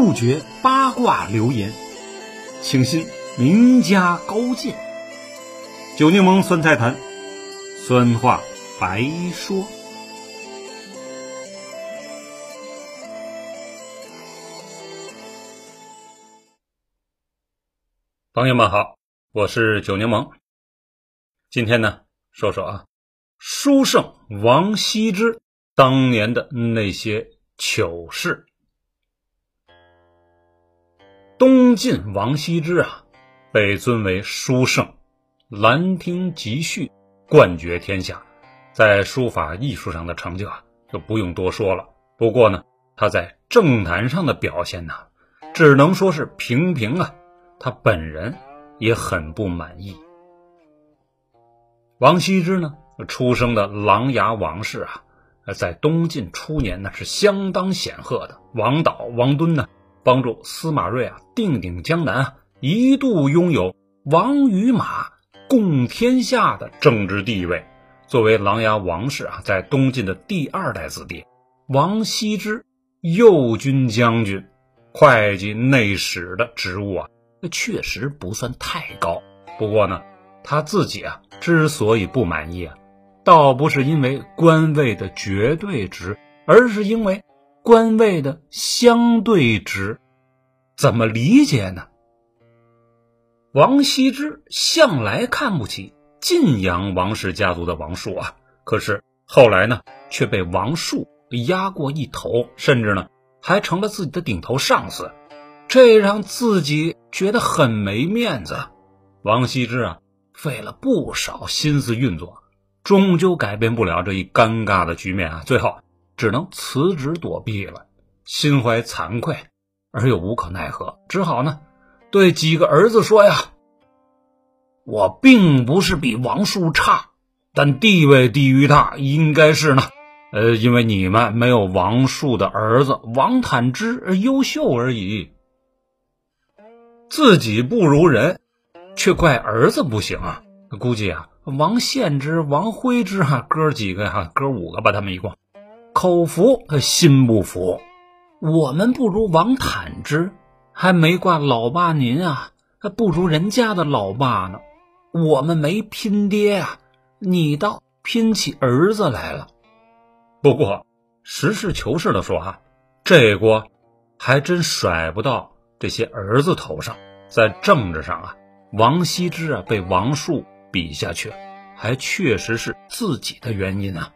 不绝八卦流言，请信名家高见。酒柠檬酸菜坛，酸话白说。朋友们好，我是酒柠檬。今天呢，说说啊，书圣王羲之当年的那些糗事。东晋王羲之啊，被尊为书圣，《兰亭集序》冠绝天下，在书法艺术上的成就啊，就不用多说了。不过呢，他在政坛上的表现呢，只能说是平平啊。他本人也很不满意。王羲之呢，出生的琅琊王氏啊，在东晋初年那是相当显赫的。王导、王敦呢，帮助司马睿啊定鼎江南啊，一度拥有王与马共天下的政治地位。作为琅琊王氏啊，在东晋的第二代子弟，王羲之右军将军、会计内史的职务啊。那确实不算太高，不过呢，他自己啊之所以不满意啊，倒不是因为官位的绝对值，而是因为官位的相对值。怎么理解呢？王羲之向来看不起晋阳王氏家族的王树啊，可是后来呢，却被王树压过一头，甚至呢，还成了自己的顶头上司。这让自己觉得很没面子。王羲之啊，费了不少心思运作，终究改变不了这一尴尬的局面啊！最后只能辞职躲避了。心怀惭愧而又无可奈何，只好呢，对几个儿子说呀：“我并不是比王树差，但地位低于他，应该是呢，呃，因为你们没有王树的儿子王坦之优秀而已。”自己不如人，却怪儿子不行啊！估计啊，王献之、王徽之哈哥几个哈哥五个吧，他们一共口服心不服。我们不如王坦之，还没挂老爸您啊，还不如人家的老爸呢。我们没拼爹啊，你倒拼起儿子来了。不过实事求是的说啊，这锅还真甩不到。这些儿子头上，在政治上啊，王羲之啊被王树比下去，还确实是自己的原因啊。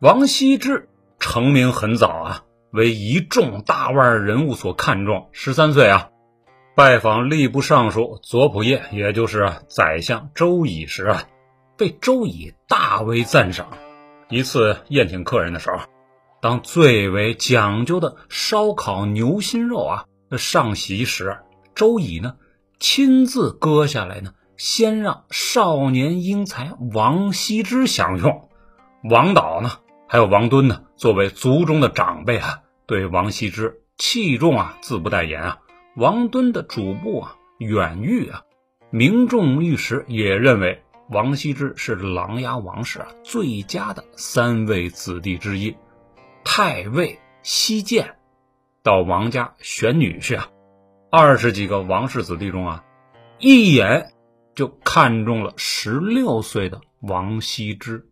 王羲之成名很早啊，为一众大腕人物所看重。十三岁啊，拜访吏部尚书左仆射，也就是宰相周乙时啊，被周乙大为赞赏。一次宴请客人的时候。当最为讲究的烧烤牛心肉啊上席时，周乙呢亲自割下来呢，先让少年英才王羲之享用。王导呢，还有王敦呢，作为族中的长辈啊，对王羲之器重啊，自不待言啊。王敦的主簿啊，远玉啊，名重玉石也认为王羲之是琅琊王氏啊最佳的三位子弟之一。太尉西涧到王家选女婿啊，二十几个王氏子弟中啊，一眼就看中了十六岁的王羲之。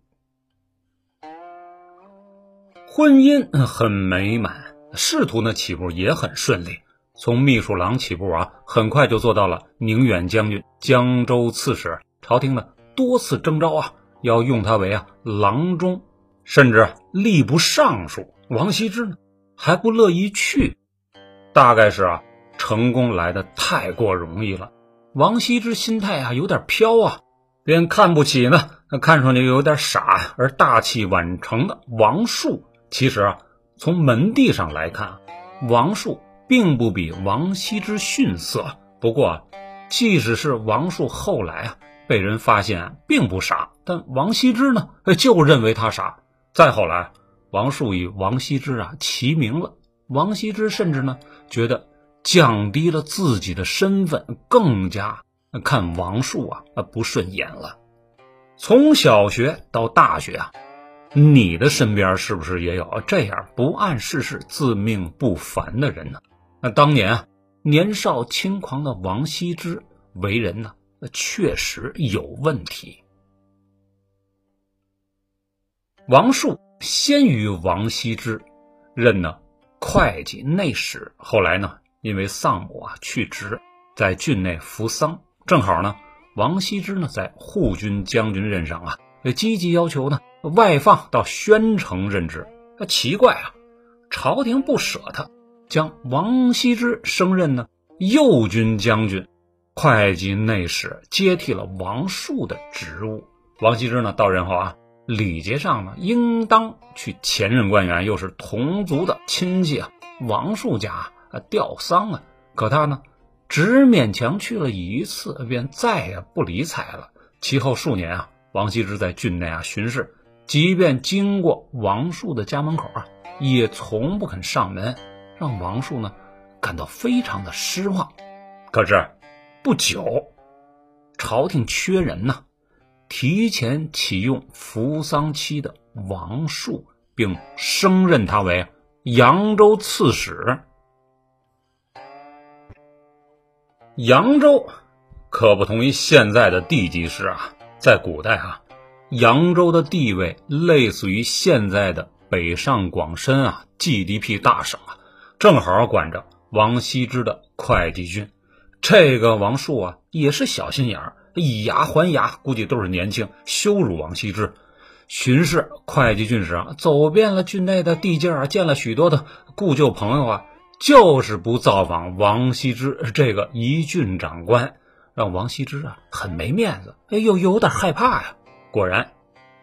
婚姻很美满，仕途呢起步也很顺利。从秘书郎起步啊，很快就做到了宁远将军、江州刺史。朝廷呢多次征召啊，要用他为啊郎中。甚至吏部尚书王羲之呢，还不乐意去，大概是啊，成功来的太过容易了。王羲之心态啊有点飘啊，便看不起呢那，看上去有点傻而大器晚成的王树。其实啊，从门第上来看，王树并不比王羲之逊色。不过，即使是王树后来啊被人发现并不傻，但王羲之呢就认为他傻。再后来，王树与王羲之啊齐名了。王羲之甚至呢觉得降低了自己的身份，更加看王树啊不顺眼了。从小学到大学啊，你的身边是不是也有这样不谙世事、自命不凡的人呢？那当年啊，年少轻狂的王羲之为人呢，确实有问题。王树先于王羲之任呢会计内史，后来呢，因为丧母啊去职，在郡内服丧，正好呢，王羲之呢在护军将军任上啊，积极要求呢。外放到宣城任职，那奇怪啊，朝廷不舍他，将王羲之升任呢右军将军、会稽内史，接替了王树的职务。王羲之呢到任后啊，礼节上呢应当去前任官员，又是同族的亲戚啊，王树家啊吊丧啊，可他呢只勉强去了一次，便再也不理睬了。其后数年啊，王羲之在郡内啊巡视。即便经过王树的家门口啊，也从不肯上门，让王树呢感到非常的失望。可是不久，朝廷缺人呢，提前启用扶丧期的王树，并升任他为扬州刺史。扬州可不同于现在的地级市啊，在古代啊。扬州的地位类似于现在的北上广深啊，GDP 大省啊，正好管着王羲之的会稽郡。这个王树啊，也是小心眼儿，以牙还牙，估计都是年轻，羞辱王羲之。巡视会稽郡时啊，走遍了郡内的地界啊，见了许多的故旧朋友啊，就是不造访王羲之这个一郡长官，让王羲之啊很没面子，哎呦，有点害怕呀。果然，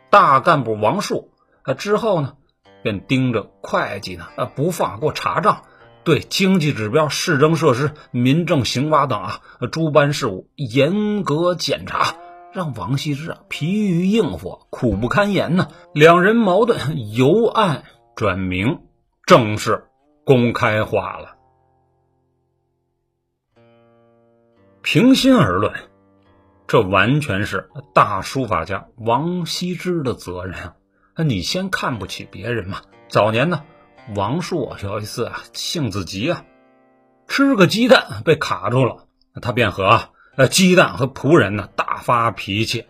大干部王树啊之后呢，便盯着会计呢啊不放过查账，对经济指标、市政设施、民政刑法等啊诸般事务严格检查，让王羲之啊疲于应付，苦不堪言呢。两人矛盾由暗转明，正式公开化了。平心而论。这完全是大书法家王羲之的责任啊！你先看不起别人嘛。早年呢，王树有一次啊，性子急啊，吃个鸡蛋被卡住了，他便和呃鸡蛋和仆人呢大发脾气。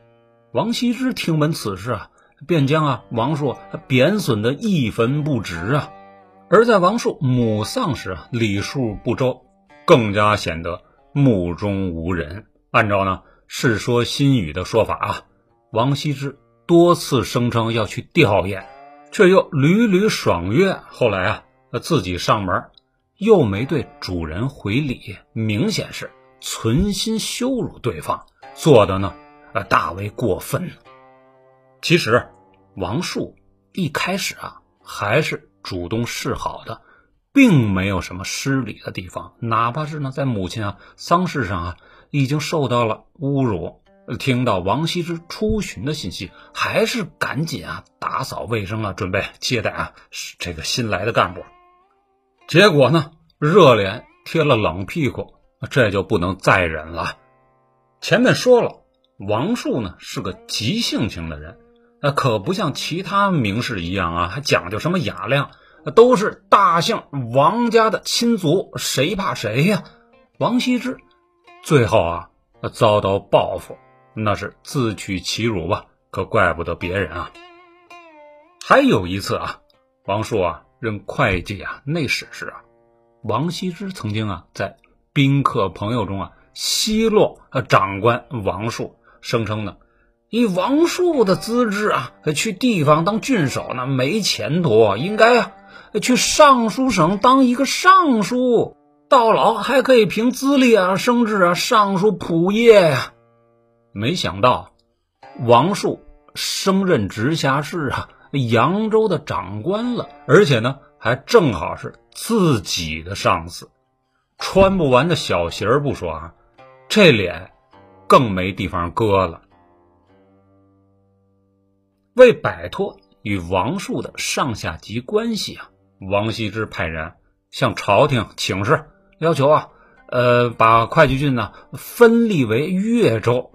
王羲之听闻此事啊，便将啊王树贬损的一分不值啊。而在王树母丧时啊，礼数不周，更加显得目中无人。按照呢。《世说新语》的说法啊，王羲之多次声称要去吊唁，却又屡屡爽约。后来啊，自己上门又没对主人回礼，明显是存心羞辱对方，做的呢，呃，大为过分。其实，王树一开始啊，还是主动示好的，并没有什么失礼的地方，哪怕是呢，在母亲啊丧事上啊。已经受到了侮辱，听到王羲之出巡的信息，还是赶紧啊打扫卫生啊，准备接待啊这个新来的干部。结果呢，热脸贴了冷屁股，这就不能再忍了。前面说了，王树呢是个急性情的人，那可不像其他名士一样啊，还讲究什么雅量，都是大姓王家的亲族，谁怕谁呀？王羲之。最后啊，遭到报复，那是自取其辱吧？可怪不得别人啊。还有一次啊，王树啊任会计啊内史时啊，王羲之曾经啊在宾客朋友中啊奚落啊长官王树，声称呢，以王树的资质啊，去地方当郡守那没前途，应该啊去尚书省当一个尚书。到老还可以凭资历啊升至啊尚书仆射呀，没想到王树升任直辖市啊扬州的长官了，而且呢还正好是自己的上司，穿不完的小鞋不说啊，这脸更没地方搁了。为摆脱与王树的上下级关系啊，王羲之派人向朝廷请示。要求啊，呃，把会稽郡呢分立为越州，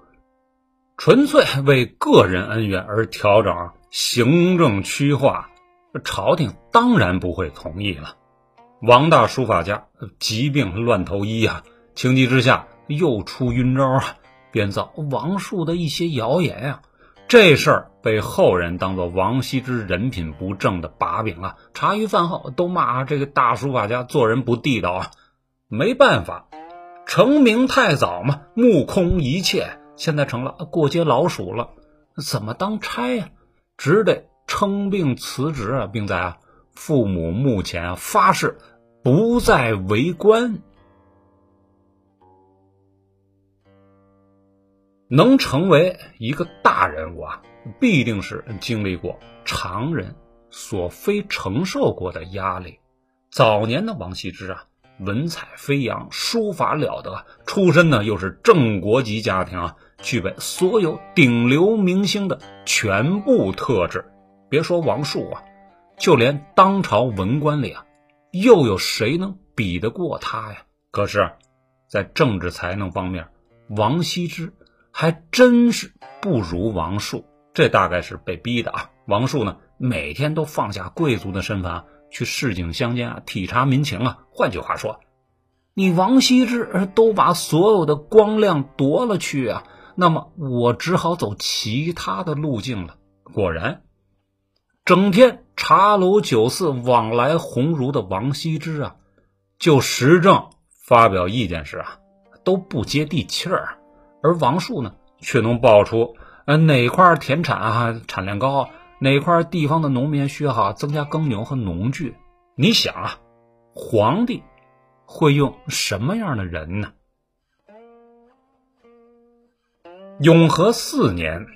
纯粹为个人恩怨而调整行政区划，朝廷当然不会同意了。王大书法家疾病乱投医啊，情急之下又出阴招啊，编造王树的一些谣言啊。这事儿被后人当做王羲之人品不正的把柄啊，茶余饭后都骂这个大书法家做人不地道啊。没办法，成名太早嘛，目空一切，现在成了过街老鼠了，怎么当差呀？只得称病辞职啊，并在啊。父母墓前发誓不再为官，能成为一个大人物啊，必定是经历过常人所非承受过的压力。早年的王羲之啊，文采飞扬，书法了得，出身呢又是正国级家庭啊，具备所有顶流明星的全部特质。别说王树啊。就连当朝文官里啊，又有谁能比得过他呀？可是，在政治才能方面，王羲之还真是不如王树。这大概是被逼的啊。王树呢，每天都放下贵族的身份啊，去市井乡间啊，体察民情啊。换句话说，你王羲之都把所有的光亮夺了去啊，那么我只好走其他的路径了。果然。整天茶楼酒肆往来鸿儒的王羲之啊，就时政发表意见时啊，都不接地气儿。而王树呢，却能爆出呃哪块田产啊产量高，啊哪块地方的农民需要增加耕牛和农具。你想啊，皇帝会用什么样的人呢？永和四年。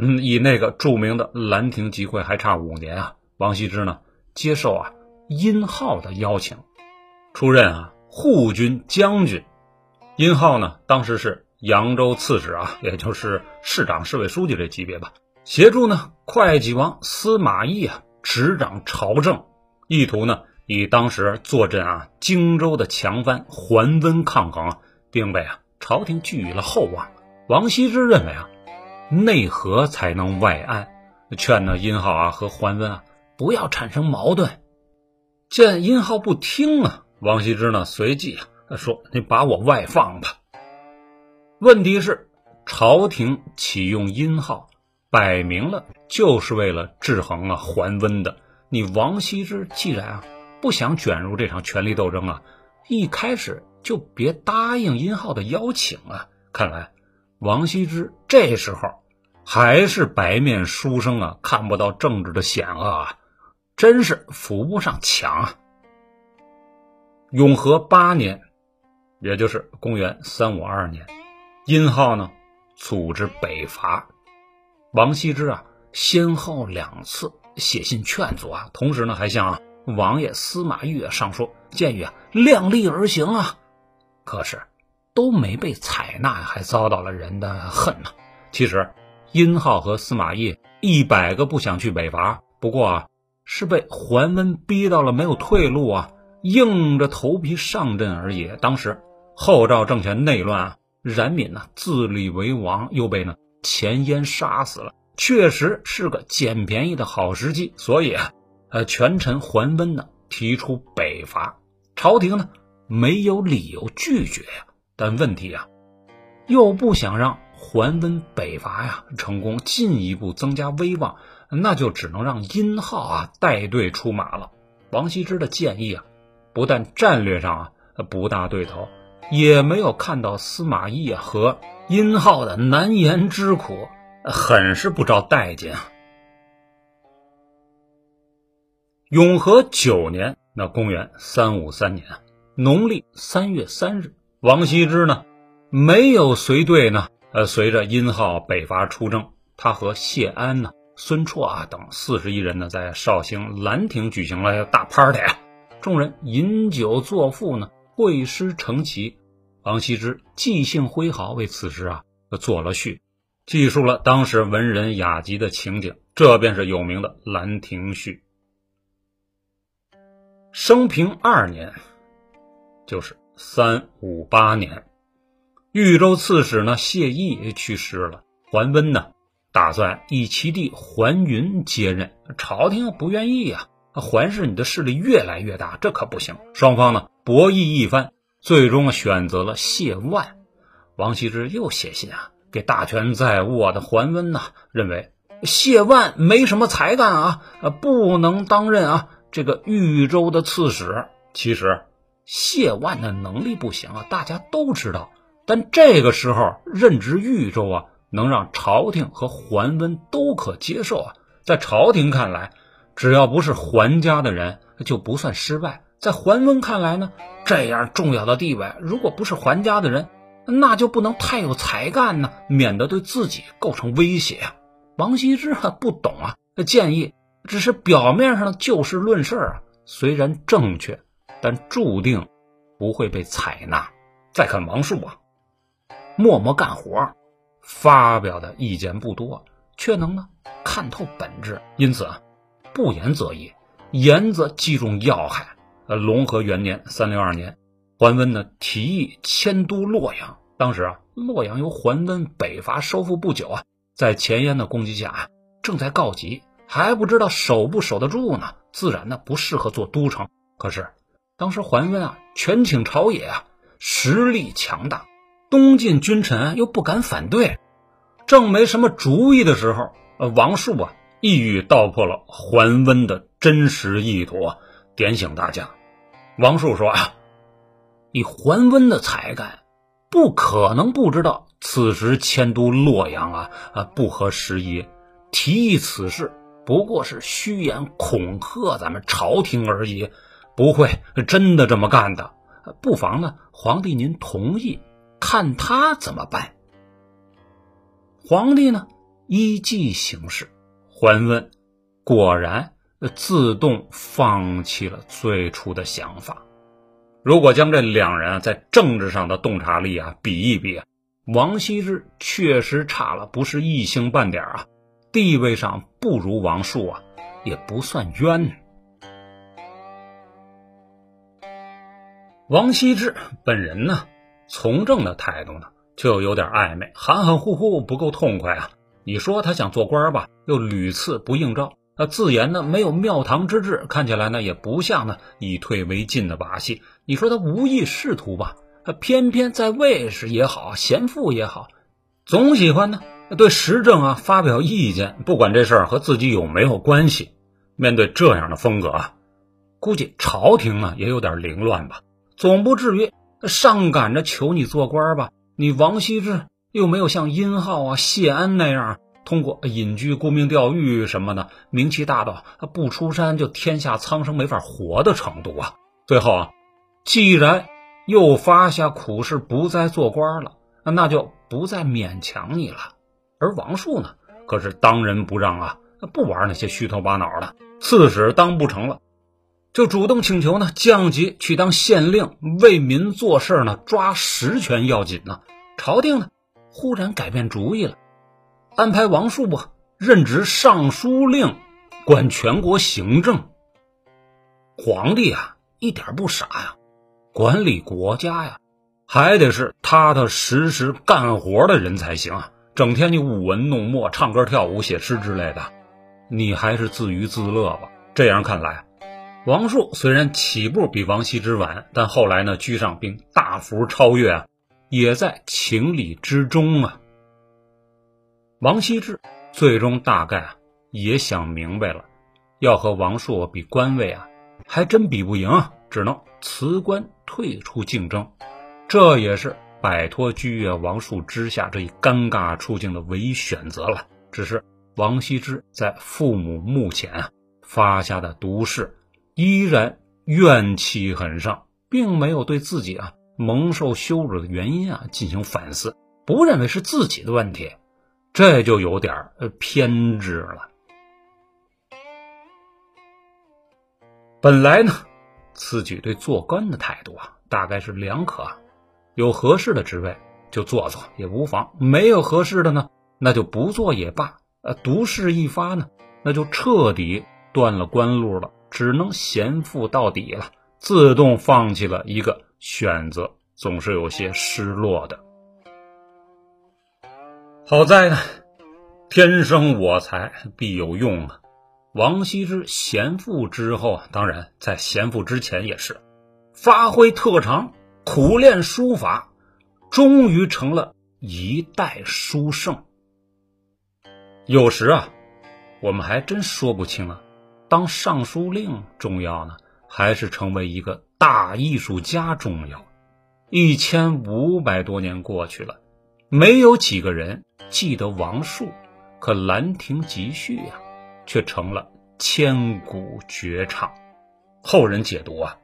嗯，以那个著名的兰亭集会还差五年啊。王羲之呢，接受啊殷浩的邀请，出任啊护军将军。殷浩呢，当时是扬州刺史啊，也就是市长、市委书记这级别吧，协助呢会稽王司马懿啊执掌朝政，意图呢以当时坐镇啊荆州的强藩桓温抗衡，并被啊朝廷寄予了厚望。王羲之认为啊。内和才能外安，劝呢殷浩啊和桓温啊不要产生矛盾。见殷浩不听啊，王羲之呢随即啊说：“你把我外放吧。”问题是朝廷启用殷浩，摆明了就是为了制衡啊桓温的。你王羲之既然啊不想卷入这场权力斗争啊，一开始就别答应殷浩的邀请啊。看来。王羲之这时候还是白面书生啊，看不到政治的险恶啊，真是扶不上墙啊。永和八年，也就是公元三五二年，殷浩呢组织北伐，王羲之啊先后两次写信劝阻啊，同时呢还向王爷司马懿啊上书，建议啊量力而行啊，可是。都没被采纳，还遭到了人的恨呢。其实，殷浩和司马懿一百个不想去北伐，不过啊，是被桓温逼到了没有退路啊，硬着头皮上阵而已。当时后赵政权内乱啊，冉闵呢自立为王，又被呢前燕杀死了，确实是个捡便宜的好时机。所以啊，呃，权臣桓温呢提出北伐，朝廷呢没有理由拒绝呀。但问题啊，又不想让桓温北伐呀成功，进一步增加威望，那就只能让殷浩啊带队出马了。王羲之的建议啊，不但战略上啊不大对头，也没有看到司马懿和殷浩的难言之苦，很是不招待见啊。永和九年，那公元三五三年，农历三月三日。王羲之呢，没有随队呢，呃，随着殷浩北伐出征，他和谢安呢、孙绰啊等四十一人呢，在绍兴兰亭举行了大 party 啊，众人饮酒作赋呢，会诗成棋。王羲之即兴挥毫，为此诗啊做了序，记述了当时文人雅集的情景，这便是有名的《兰亭序》。生平二年，就是。三五八年，豫州刺史呢谢毅去世了。桓温呢，打算以其弟桓云接任，朝廷不愿意啊。桓氏你的势力越来越大，这可不行。双方呢博弈一番，最终选择了谢万。王羲之又写信啊，给大权在握的桓温呐，认为谢万没什么才干啊，不能担任啊这个豫州的刺史。其实谢万的能力不行啊，大家都知道。但这个时候任职豫州啊，能让朝廷和桓温都可接受啊。在朝廷看来。只要不是桓家的人，就不算失败。在桓温看来呢，这样重要的地位，如果不是桓家的人，那就不能太有才干呢，免得对自己构成威胁啊。王羲之不懂啊，建议只是表面上就事论事啊，虽然正确，但注定不会被采纳。再看王树啊，默默干活，发表的意见不多，却能呢看透本质，因此啊。不言则已，言则击中要害。呃，隆和元年（三六二年），桓温呢提议迁都洛阳。当时啊，洛阳由桓温北伐收复不久啊，在前燕的攻击下啊，正在告急，还不知道守不守得住呢。自然呢不适合做都城。可是当时桓温啊权倾朝野啊，实力强大，东晋君臣又不敢反对，正没什么主意的时候，呃，王树啊。一语道破了桓温的真实意图，点醒大家。王树说：“啊，以桓温的才干，不可能不知道此时迁都洛阳啊啊不合时宜。提议此事不过是虚言恐吓咱们朝廷而已，不会真的这么干的。不妨呢，皇帝您同意，看他怎么办。皇帝呢，依计行事。”桓温果然自动放弃了最初的想法。如果将这两人在政治上的洞察力啊比一比，王羲之确实差了不是一星半点啊，地位上不如王树啊，也不算冤。王羲之本人呢，从政的态度呢就有点暧昧，含含糊糊，不够痛快啊。你说他想做官吧，又屡次不应召；那自言呢没有庙堂之志，看起来呢也不像呢以退为进的把戏。你说他无意仕途吧，他偏偏在卫士也好，贤妇也好，总喜欢呢对时政啊发表意见，不管这事儿和自己有没有关系。面对这样的风格啊，估计朝廷呢也有点凌乱吧，总不至于上赶着求你做官吧？你王羲之。又没有像殷浩啊、谢安那样通过隐居、沽名钓誉什么的，名气大到不出山就天下苍生没法活的程度啊！最后啊，既然又发下苦誓不再做官了，那就不再勉强你了。而王树呢，可是当仁不让啊，不玩那些虚头巴脑的。刺史当不成了，就主动请求呢降级去当县令，为民做事呢，抓实权要紧呢。朝廷呢？忽然改变主意了，安排王树不任职尚书令，管全国行政。皇帝啊，一点不傻呀，管理国家呀，还得是踏踏实实干活的人才行啊！整天你舞文弄墨、唱歌跳舞、写诗之类的，你还是自娱自乐吧。这样看来，王树虽然起步比王羲之晚，但后来呢，居上并大幅超越啊。也在情理之中啊。王羲之最终大概啊也想明白了，要和王朔比官位啊，还真比不赢，只能辞官退出竞争。这也是摆脱居越王树之下这一尴尬处境的唯一选择了。只是王羲之在父母墓前啊发下的毒誓，依然怨气很盛，并没有对自己啊。蒙受羞辱的原因啊，进行反思，不认为是自己的问题，这就有点呃偏执了。本来呢，此举对做官的态度啊，大概是两可，有合适的职位就做做也无妨，没有合适的呢，那就不做也罢。呃，毒誓一发呢，那就彻底断了官路了，只能闲赋到底了，自动放弃了一个。选择总是有些失落的。好在呢，天生我材必有用啊。王羲之贤赋之后，当然在贤赋之前也是发挥特长，苦练书法，终于成了一代书圣。有时啊，我们还真说不清啊，当尚书令重要呢，还是成为一个大艺术家重要？一千五百多年过去了，没有几个人记得王树，可《兰亭集序》呀。却成了千古绝唱。后人解读啊，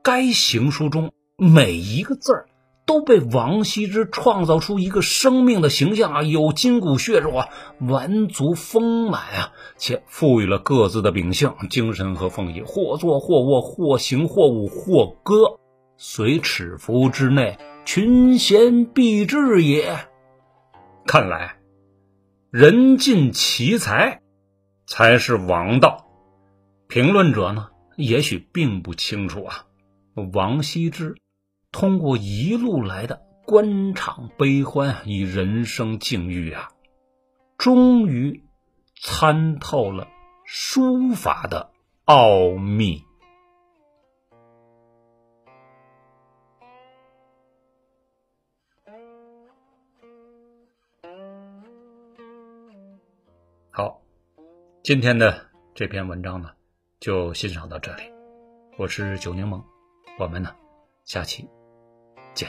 该行书中每一个字儿都被王羲之创造出一个生命的形象啊，有筋骨血肉啊，完足丰满啊，且赋予了各自的秉性、精神和风仪，或坐或卧，或行或舞，或歌，随尺幅之内，群贤毕至也。看来，人尽其才。才是王道。评论者呢，也许并不清楚啊。王羲之通过一路来的官场悲欢与人生境遇啊，终于参透了书法的奥秘。今天的这篇文章呢，就欣赏到这里。我是九柠檬，我们呢，下期见。